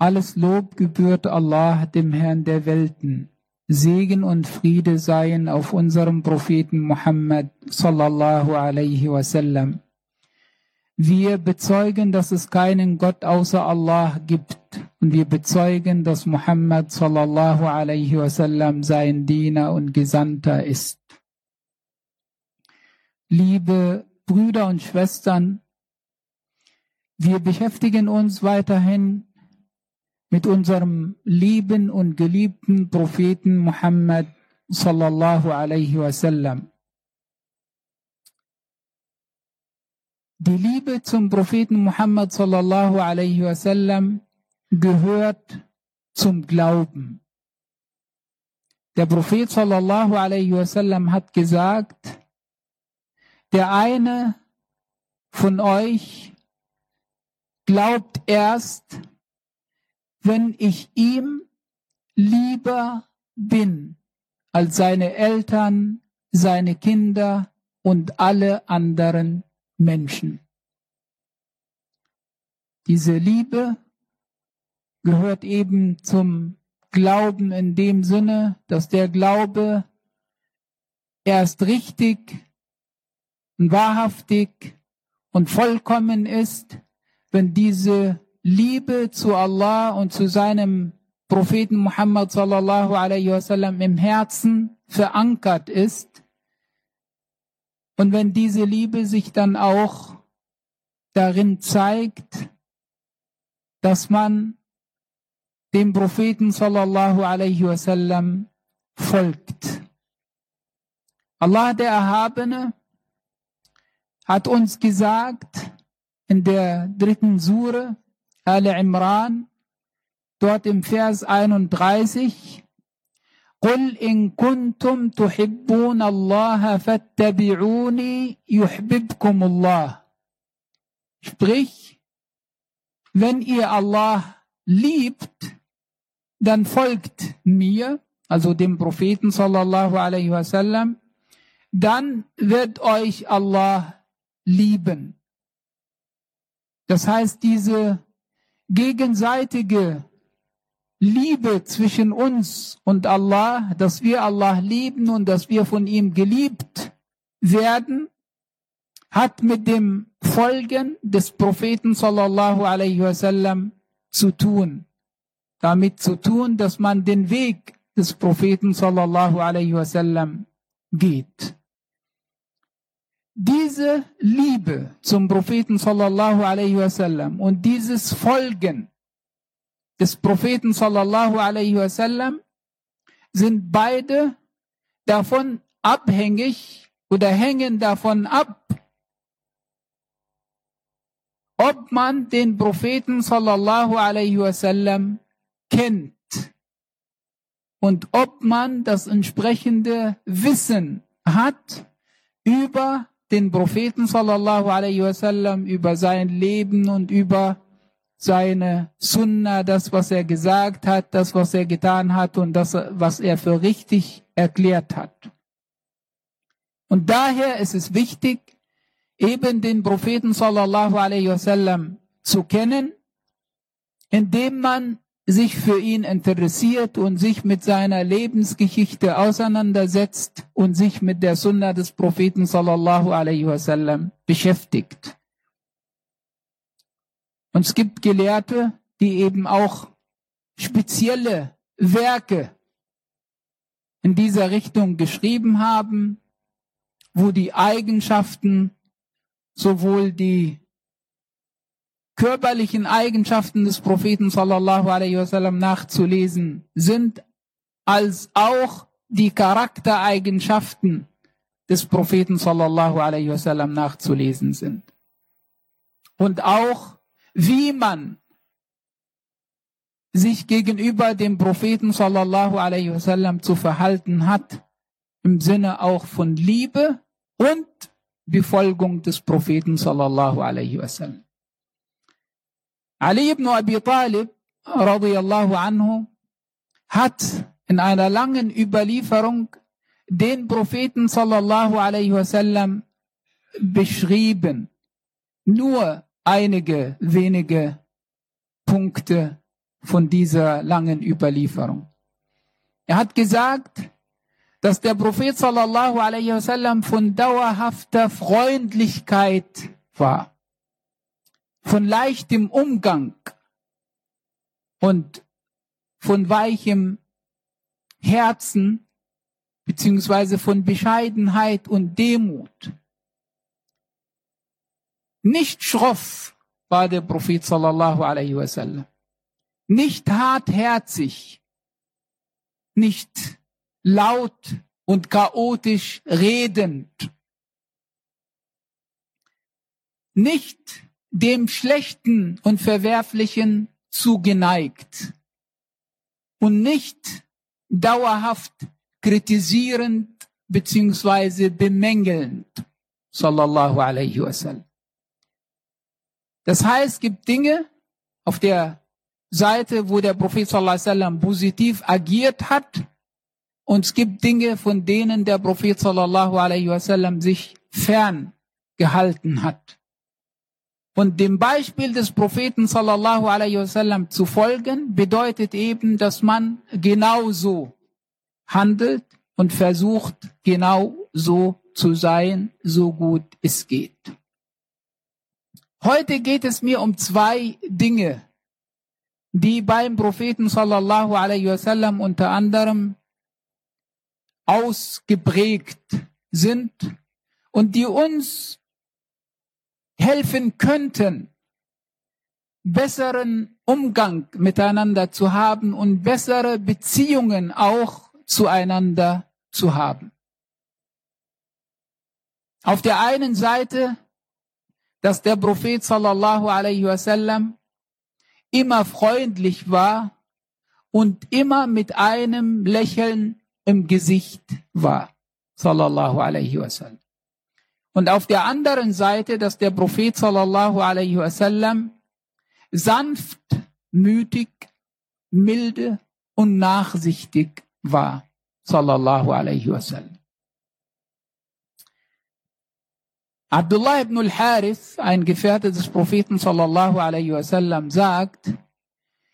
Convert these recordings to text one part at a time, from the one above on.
Alles Lob gebührt Allah, dem Herrn der Welten. Segen und Friede seien auf unserem Propheten Muhammad sallallahu alaihi wasallam. Wir bezeugen, dass es keinen Gott außer Allah gibt und wir bezeugen, dass Muhammad sallallahu alaihi wasallam sein Diener und Gesandter ist. Liebe Brüder und Schwestern, wir beschäftigen uns weiterhin mit unserem lieben und geliebten Propheten Muhammad sallallahu alaihi wasallam. Die Liebe zum Propheten Muhammad sallallahu alaihi wasallam gehört zum Glauben. Der Prophet sallallahu alaihi wasallam hat gesagt, der eine von euch glaubt erst, wenn ich ihm lieber bin als seine Eltern, seine Kinder und alle anderen Menschen. Diese Liebe gehört eben zum Glauben in dem Sinne, dass der Glaube erst richtig und wahrhaftig und vollkommen ist, wenn diese Liebe zu Allah und zu seinem Propheten Muhammad sallallahu alaihi wasallam im Herzen verankert ist. Und wenn diese Liebe sich dann auch darin zeigt, dass man dem Propheten sallallahu alaihi wasallam folgt. Allah der Erhabene hat uns gesagt in der dritten Sure, Al Imran, dort im Vers 31, قل إن كنتم تحبون الله فاتبعوني يحببكم الله. Sprich, wenn ihr Allah liebt, dann folgt mir, also dem Propheten sallallahu alaihi wasallam, dann wird euch Allah lieben. Das heißt, diese gegenseitige Liebe zwischen uns und Allah, dass wir Allah lieben und dass wir von ihm geliebt werden, hat mit dem Folgen des Propheten sallallahu alaihi wasallam zu tun. Damit zu tun, dass man den Weg des Propheten sallallahu alaihi wasallam geht. Diese Liebe zum Propheten sallallahu alaihi wasallam und dieses Folgen des Propheten sallallahu alaihi wasallam sind beide davon abhängig oder hängen davon ab, ob man den Propheten sallallahu alaihi wasallam kennt und ob man das entsprechende Wissen hat über den Propheten sallallahu alaihi wasallam, über sein Leben und über seine Sunna, das, was er gesagt hat, das, was er getan hat und das, was er für richtig erklärt hat. Und daher ist es wichtig, eben den Propheten sallallahu alaihi wasallam zu kennen, indem man sich für ihn interessiert und sich mit seiner Lebensgeschichte auseinandersetzt und sich mit der Sunna des Propheten sallallahu alaihi wasallam beschäftigt. Und es gibt Gelehrte, die eben auch spezielle Werke in dieser Richtung geschrieben haben, wo die Eigenschaften, sowohl die körperlichen Eigenschaften des Propheten sallallahu alaihi wasallam nachzulesen sind, als auch die Charaktereigenschaften des Propheten sallallahu alaihi wasallam nachzulesen sind. Und auch wie man sich gegenüber dem Propheten sallallahu alaihi wasallam zu verhalten hat, im Sinne auch von Liebe und Befolgung des Propheten sallallahu alaihi wasallam. Ali ibn Abi Talib radiyallahu anhu hat in einer langen Überlieferung den Propheten sallallahu alaihi wasallam beschrieben. Nur einige wenige Punkte von dieser langen Überlieferung. Er hat gesagt, dass der Prophet sallallahu alaihi wasallam von dauerhafter Freundlichkeit war, von leichtem Umgang und von weichem Herzen beziehungsweise von Bescheidenheit und Demut. Nicht schroff war der Prophet sallallahu alaihi wasallam, nicht hartherzig, nicht laut und chaotisch redend, nicht dem Schlechten und Verwerflichen zugeneigt und nicht dauerhaft kritisierend beziehungsweise bemängelnd, sallallahu alaihi wasallam. Das heißt, es gibt Dinge auf der Seite, wo der Prophet sallallahu alaihi wasallam positiv agiert hat und es gibt Dinge, von denen der Prophet sallallahu alaihi wasallam sich fern gehalten hat. Und dem Beispiel des Propheten sallallahu alaihi wasallam zu folgen, bedeutet eben, dass man genauso handelt und versucht, genau so zu sein, so gut es geht. Heute geht es mir um zwei Dinge, die beim Propheten sallallahu alaihi wasallam unter anderem ausgeprägt sind und die uns helfen könnten, besseren Umgang miteinander zu haben und bessere Beziehungen auch zueinander zu haben. Auf der einen Seite, dass der Prophet sallallahu alaihi wasallam immer freundlich war und immer mit einem Lächeln im Gesicht war. Sallallahu alaihi wasallam. Und auf der anderen Seite, dass der Prophet sallallahu alaihi wasallam sanft, mütig, milde und nachsichtig war. Sallallahu alaihi wasallam. Abdullah ibn al-Harith, ein Gefährte des Propheten sallallahu alaihi wasallam, sagt,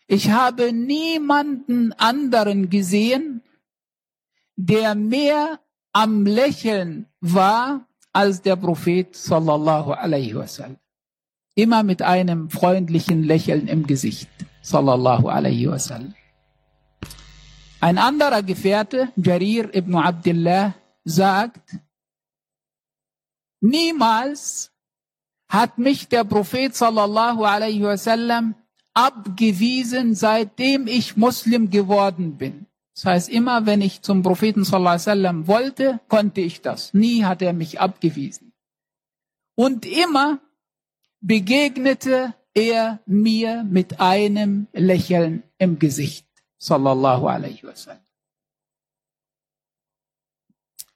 ich habe niemanden anderen gesehen, der mehr am Lächeln war als der Prophet sallallahu alaihi wasallam. Immer mit einem freundlichen Lächeln im Gesicht sallallahu alaihi wasallam. Ein anderer Gefährte, Jarir ibn Abdullah, sagt, niemals hat mich der Prophet sallallahu alaihi wasallam abgewiesen, seitdem ich Muslim geworden bin. Das heißt, immer wenn ich zum Propheten sallallahu alaihi wasallam wollte, konnte ich das. Nie hat er mich abgewiesen. Und immer begegnete er mir mit einem Lächeln im Gesicht. Sallallahu alaihi wasallam.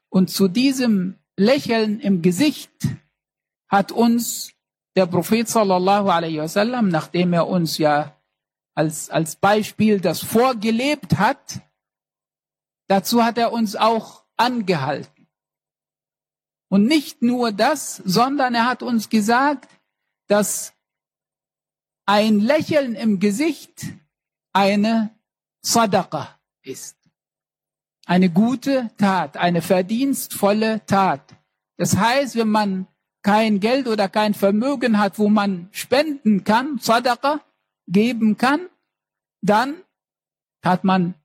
Und zu diesem Lächeln im Gesicht hat uns der Prophet sallallahu alaihi wasallam, nachdem er uns ja als, als Beispiel das vorgelebt hat, Dazu hat er uns auch angehalten. Und nicht nur das, sondern er hat uns gesagt, dass ein Lächeln im Gesicht eine Sadaqa ist. Eine gute Tat, eine verdienstvolle Tat. Das heißt, wenn man kein Geld oder kein Vermögen hat, wo man spenden kann, Sadaqa geben kann, dann hat man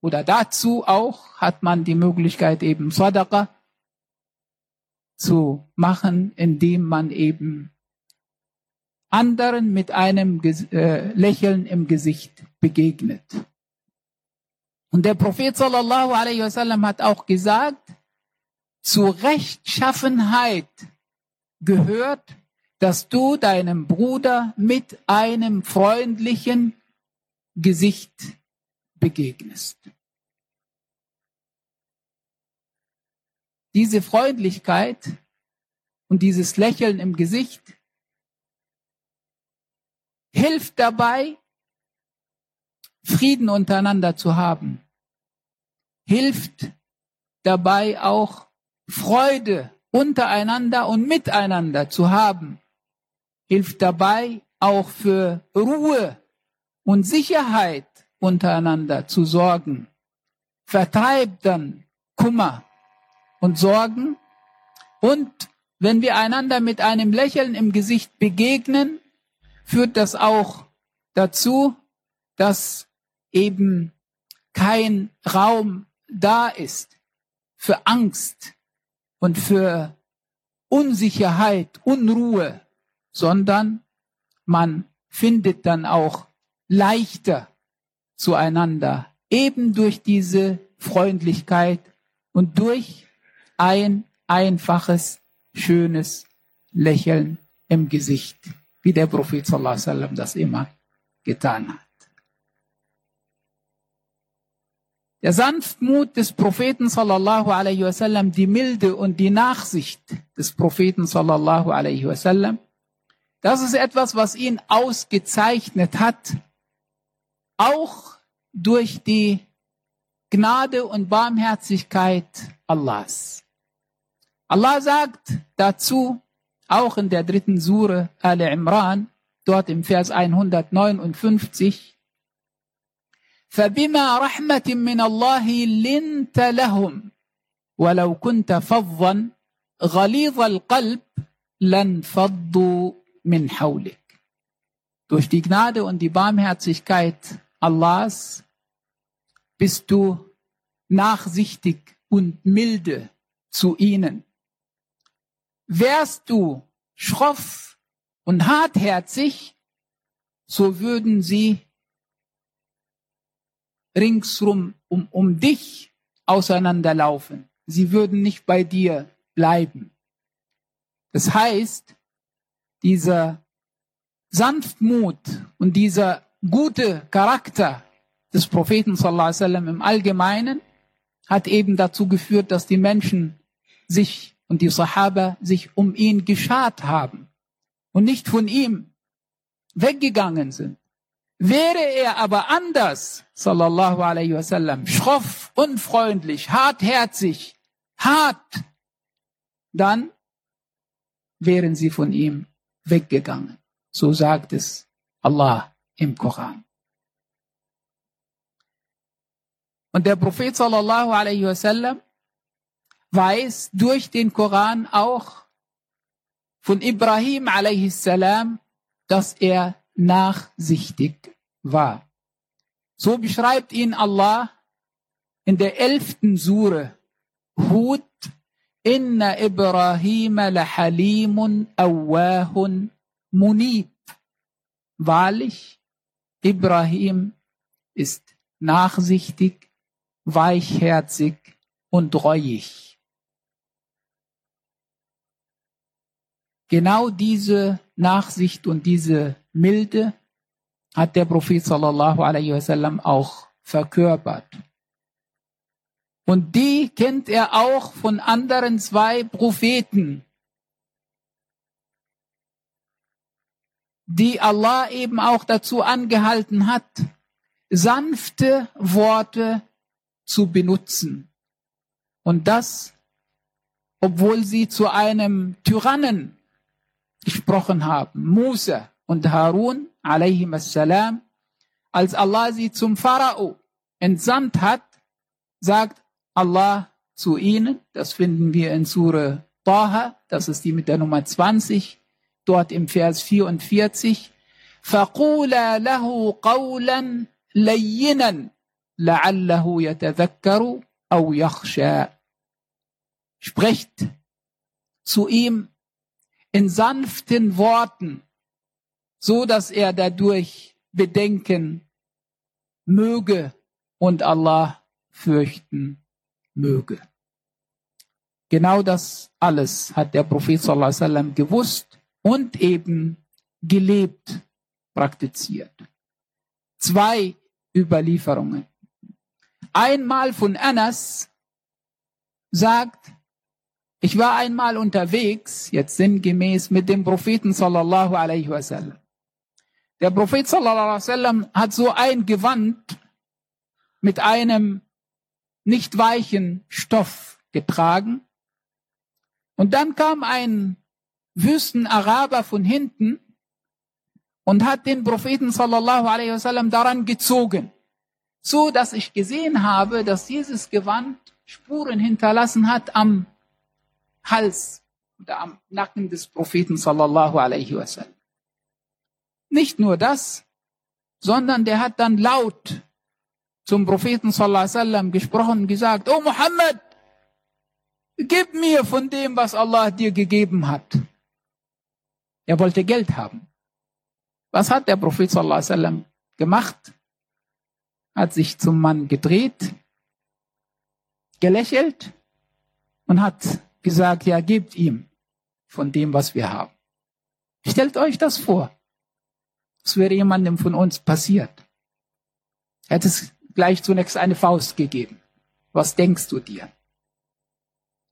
oder dazu auch hat man die Möglichkeit eben Sadaqa zu machen, indem man eben anderen mit einem äh, Lächeln im Gesicht begegnet. Und der Prophet sallallahu alaihi wasallam hat auch gesagt, zur Rechtschaffenheit gehört, dass du deinem Bruder mit einem freundlichen Gesicht begegnest. diese Freundlichkeit und dieses Lächeln im Gesicht hilft dabei, Frieden untereinander zu haben. Hilft dabei auch Freude untereinander und miteinander zu haben. Hilft dabei auch für Ruhe und Sicherheit untereinander zu sorgen, vertreibt dann Kummer und Sorgen. Und wenn wir einander mit einem Lächeln im Gesicht begegnen, führt das auch dazu, dass eben kein Raum da ist für Angst und für Unsicherheit, Unruhe, sondern man findet dann auch leichter zueinander, eben durch diese Freundlichkeit und durch ein einfaches, schönes Lächeln im Gesicht, wie der Prophet sallallahu wasallam das immer getan hat. Der Sanftmut des Propheten sallallahu alaihi wasallam, die Milde und die Nachsicht des Propheten sallallahu alaihi wasallam, das ist etwas, was ihn ausgezeichnet hat, auch durch die Gnade und Barmherzigkeit Allahs. Allah sagt dazu, auch in der dritten Sure Al Imran, dort im Vers 159, فبما رحمة من الله لنت لهم ولو كنت فظا غليظ القلب لانفضوا من حولك. Durch die Gnade und die Barmherzigkeit Allahs bist du nachsichtig und milde zu ihnen. Wärst du schroff und hartherzig, so würden sie ringsrum um, um dich auseinanderlaufen. Sie würden nicht bei dir bleiben. Das heißt, dieser Sanftmut und dieser gute Charakter des Propheten sallallahu alaihi wasallam im Allgemeinen hat eben dazu geführt, dass die Menschen sich und die Sahaba sich um ihn geschart haben und nicht von ihm weggegangen sind. Wäre er aber anders, sallallahu alaihi wasallam, schroff, unfreundlich, hartherzig, hart, dann wären sie von ihm weggegangen. So sagt es Allah im Koran. Und der Prophet sallallahu alaihi wasallam weiß durch den Koran auch von Ibrahim alaihi salam, dass er nachsichtig war. So beschreibt ihn Allah in der elften Sure Hud, Inna Ibrahim lahalimun awahun munib. Wahrlich, Ibrahim ist nachsichtig, weichherzig und reuig. Genau diese Nachsicht und diese Milde hat der Prophet sallallahu alaihi wasallam auch verkörpert. Und die kennt er auch von anderen zwei Propheten, die Allah eben auch dazu angehalten hat, sanfte Worte zu benutzen. Und das, obwohl sie zu einem Tyrannen gesprochen haben, Musa und Harun, salam, als Allah sie zum Pharao entsandt hat, sagt Allah zu ihnen, das finden wir in Sure Taha, das ist die mit der Nummer 20, dort im Vers 44, فَقُولَا لَهُ قَوْلًا لَيِّنًا لَعَلَّهُ يَتَذَكَّرُ أَوْ يَخْشَى Sprecht zu ihm in sanften Worten, so dass er dadurch bedenken möge und Allah fürchten möge. Genau das alles hat der Prophet sallallahu alaihi wasallam gewusst und eben gelebt, praktiziert. Zwei Überlieferungen. Einmal von Anas sagt, ich war einmal unterwegs, jetzt sinngemäß, mit dem Propheten sallallahu alaihi wasallam. Der Prophet sallallahu alaihi wasallam hat so ein Gewand mit einem nicht weichen Stoff getragen. Und dann kam ein Wüstenaraber von hinten und hat den Propheten sallallahu alaihi wasallam daran gezogen, so dass ich gesehen habe, dass dieses Gewand Spuren hinterlassen hat am Hals oder am Nacken des Propheten sallallahu alaihi wasallam. Nicht nur das, sondern der hat dann laut zum Propheten sallallahu alaihi wasallam gesprochen und gesagt, oh Muhammad, gib mir von dem, was Allah dir gegeben hat. Er wollte Geld haben. Was hat der Prophet sallallahu alaihi wasallam gemacht? Hat sich zum Mann gedreht, gelächelt und hat gesagt, ja, gebt ihm von dem, was wir haben. Stellt euch das vor. Das wäre jemandem von uns passiert. Er hätte es gleich zunächst eine Faust gegeben. Was denkst du dir?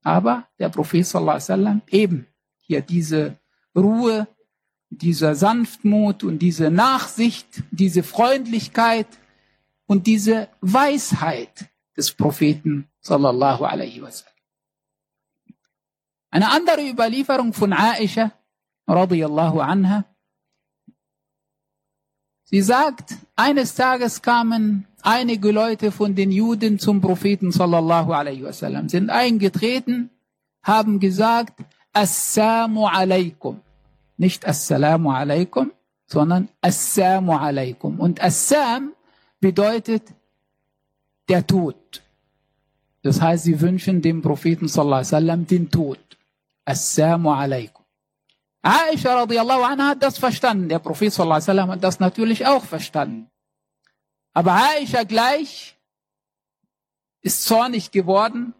Aber der Prophet sallallahu alaihi wasallam eben hier diese Ruhe, dieser Sanftmut und diese Nachsicht, diese Freundlichkeit und diese Weisheit des Propheten sallallahu alaihi wasallam. Eine andere Überlieferung von Aisha radiyallahu anha. Sie sagt, eines Tages kamen einige Leute von den Juden zum Propheten sallallahu alaihi wasallam, sind eingetreten, haben gesagt, Assalamu alaikum. Nicht Assalamu alaikum, sondern Assalamu alaikum. Und Assam bedeutet der Tod. Das heißt, sie wünschen dem Propheten sallallahu alaihi wasallam den Tod. Assalamu alaikum. Aisha radiallahu anha hat das verstanden. Der Prophet sallallahu alaihi wasallam hat das natürlich auch verstanden. Aber Aisha gleich ist zornig geworden,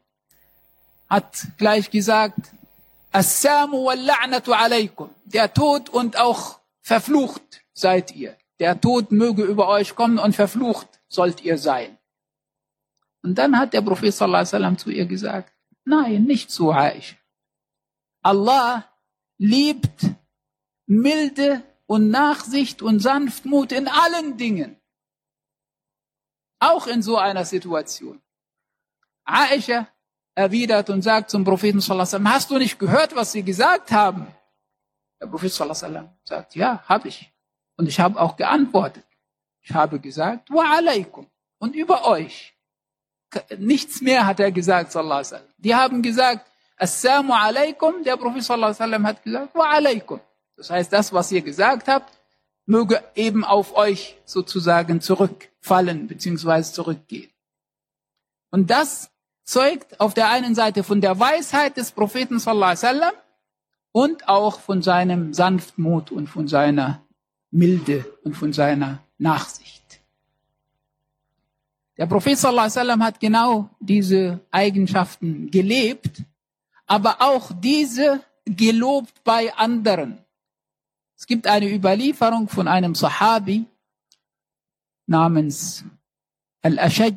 hat gleich gesagt, Assamu wal la'natu alaykum. Der Tod und auch verflucht seid ihr. Der Tod möge über euch kommen und verflucht sollt ihr sein. Und dann hat der Prophet sallallahu alaihi zu ihr gesagt, nein, nicht so, Aisha. Allah liebt Milde und Nachsicht und Sanftmut in allen Dingen. Auch in so einer Situation. Aisha erwidert und sagt zum Propheten sallallahu alaihi hast du nicht gehört, was sie gesagt haben? Der Prophet sallallahu alaihi sagt, ja, habe ich. Und ich habe auch geantwortet. Ich habe gesagt, wa alaikum. Und über euch. Nichts mehr hat er gesagt, sallallahu alaihi. Die haben gesagt, assalamu alaikum. Der Prophet sallallahu alaihi hat gesagt, wa alaikum. Das heißt, das, was ihr gesagt habt, möge eben auf euch sozusagen zurückfallen beziehungsweise zurückgehen. Und das zeugt auf der einen Seite von der Weisheit des Propheten sallallahu wasallam und auch von seinem Sanftmut und von seiner Milde und von seiner Nachsicht. Der Prophet sallallahu wasallam hat genau diese Eigenschaften gelebt, aber auch diese gelobt bei anderen. Es gibt eine Überlieferung von einem Sahabi namens Al-Ashaj,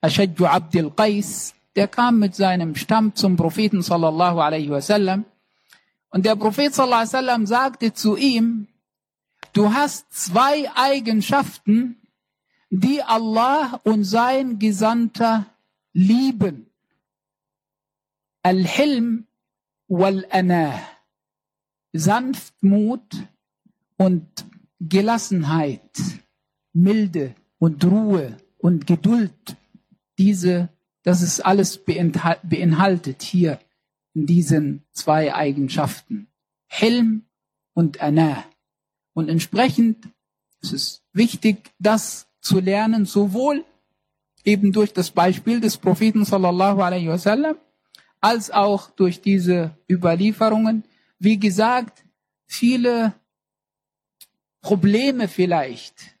Ashaj Abdul Qais, der kam mit seinem Stamm zum Propheten sallallahu alaihi wasallam und der Prophet sallallahu alaihi wasallam sagte zu ihm, du hast zwei Eigenschaften, die Allah und sein Gesandter lieben. Al-Hilm wal-Anah. Sanftmut und Gelassenheit, Milde und Ruhe und Geduld. Diese das ist alles beinhaltet hier in diesen zwei Eigenschaften. Helm und Ana. Und entsprechend ist es wichtig, das zu lernen, sowohl eben durch das Beispiel des Propheten sallallahu alaihi wasallam, als auch durch diese Überlieferungen. Wie gesagt, viele Probleme vielleicht,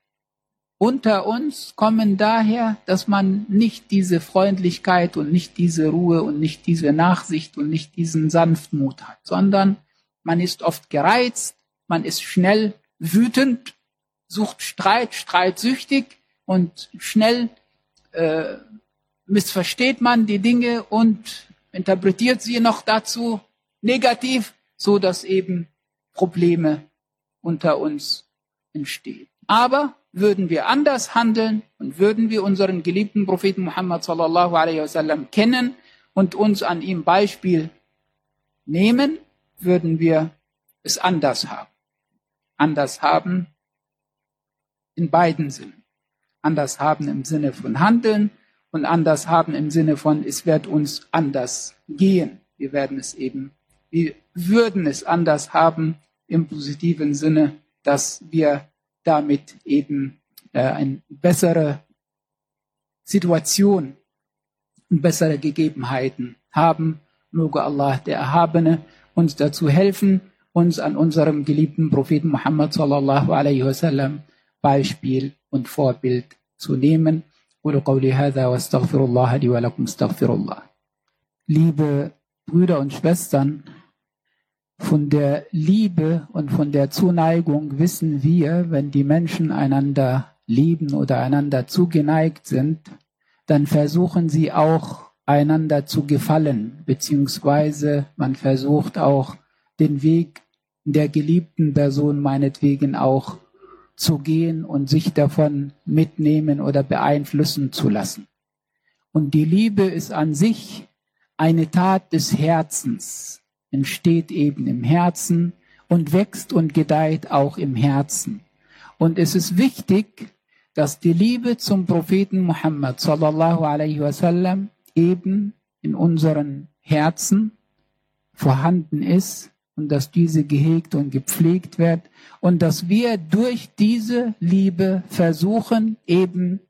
unter uns kommen daher, dass man nicht diese Freundlichkeit und nicht diese Ruhe und nicht diese Nachsicht und nicht diesen Sanftmut hat, sondern man ist oft gereizt, man ist schnell wütend, sucht Streit, streitsüchtig und schnell äh, missversteht man die Dinge und interpretiert sie noch dazu negativ, so dass eben Probleme unter uns entstehen. Aber würden wir anders handeln und würden wir unseren geliebten Propheten Muhammad sallallahu alaihi wasallam kennen und uns an ihm Beispiel nehmen, würden wir es anders haben. Anders haben in beiden Sinnen. Anders haben im Sinne von Handeln und anders haben im Sinne von, es wird uns anders gehen. Wir werden es eben, wir würden es anders haben im positiven Sinne, dass wir damit eben äh, eine bessere Situation und bessere Gegebenheiten haben. Möge Allah, der Erhabene, uns dazu helfen, uns an unserem geliebten Propheten Muhammad sallallahu alaihi wasallam Beispiel und Vorbild zu nehmen. Liebe Brüder und Schwestern, von der Liebe und von der Zuneigung wissen wir, wenn die Menschen einander lieben oder einander zugeneigt sind, dann versuchen sie auch einander zu gefallen, beziehungsweise man versucht auch den Weg der geliebten Person meinetwegen auch zu gehen und sich davon mitnehmen oder beeinflussen zu lassen. Und die Liebe ist an sich eine Tat des Herzens, entsteht eben im Herzen und wächst und gedeiht auch im Herzen. Und es ist wichtig, dass die Liebe zum Propheten Muhammad sallallahu alaihi wasallam eben in unseren Herzen vorhanden ist und dass diese gehegt und gepflegt wird und dass wir durch diese Liebe versuchen, eben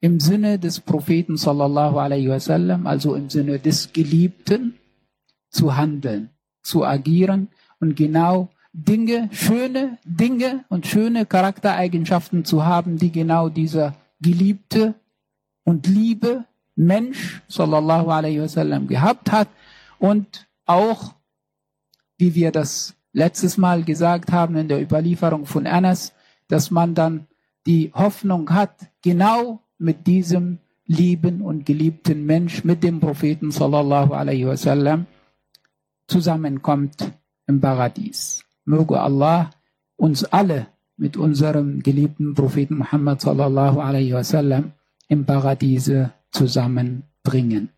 im Sinne des Propheten sallallahu alaihi wasallam, also im Sinne des Geliebten, zu handeln, zu agieren und genau Dinge, schöne Dinge und schöne Charaktereigenschaften zu haben, die genau dieser Geliebte und Liebe Mensch sallallahu alaihi wasallam gehabt hat. Und auch, wie wir das letztes Mal gesagt haben in der Überlieferung von Anas, dass man dann die Hoffnung hat, genau mit diesem lieben und geliebten Mensch, mit dem Propheten sallallahu alaihi wasallam zusammenkommt im Paradies. Möge Allah uns alle mit unserem geliebten Propheten Muhammad sallallahu alaihi wasallam im Paradiese zusammenbringen.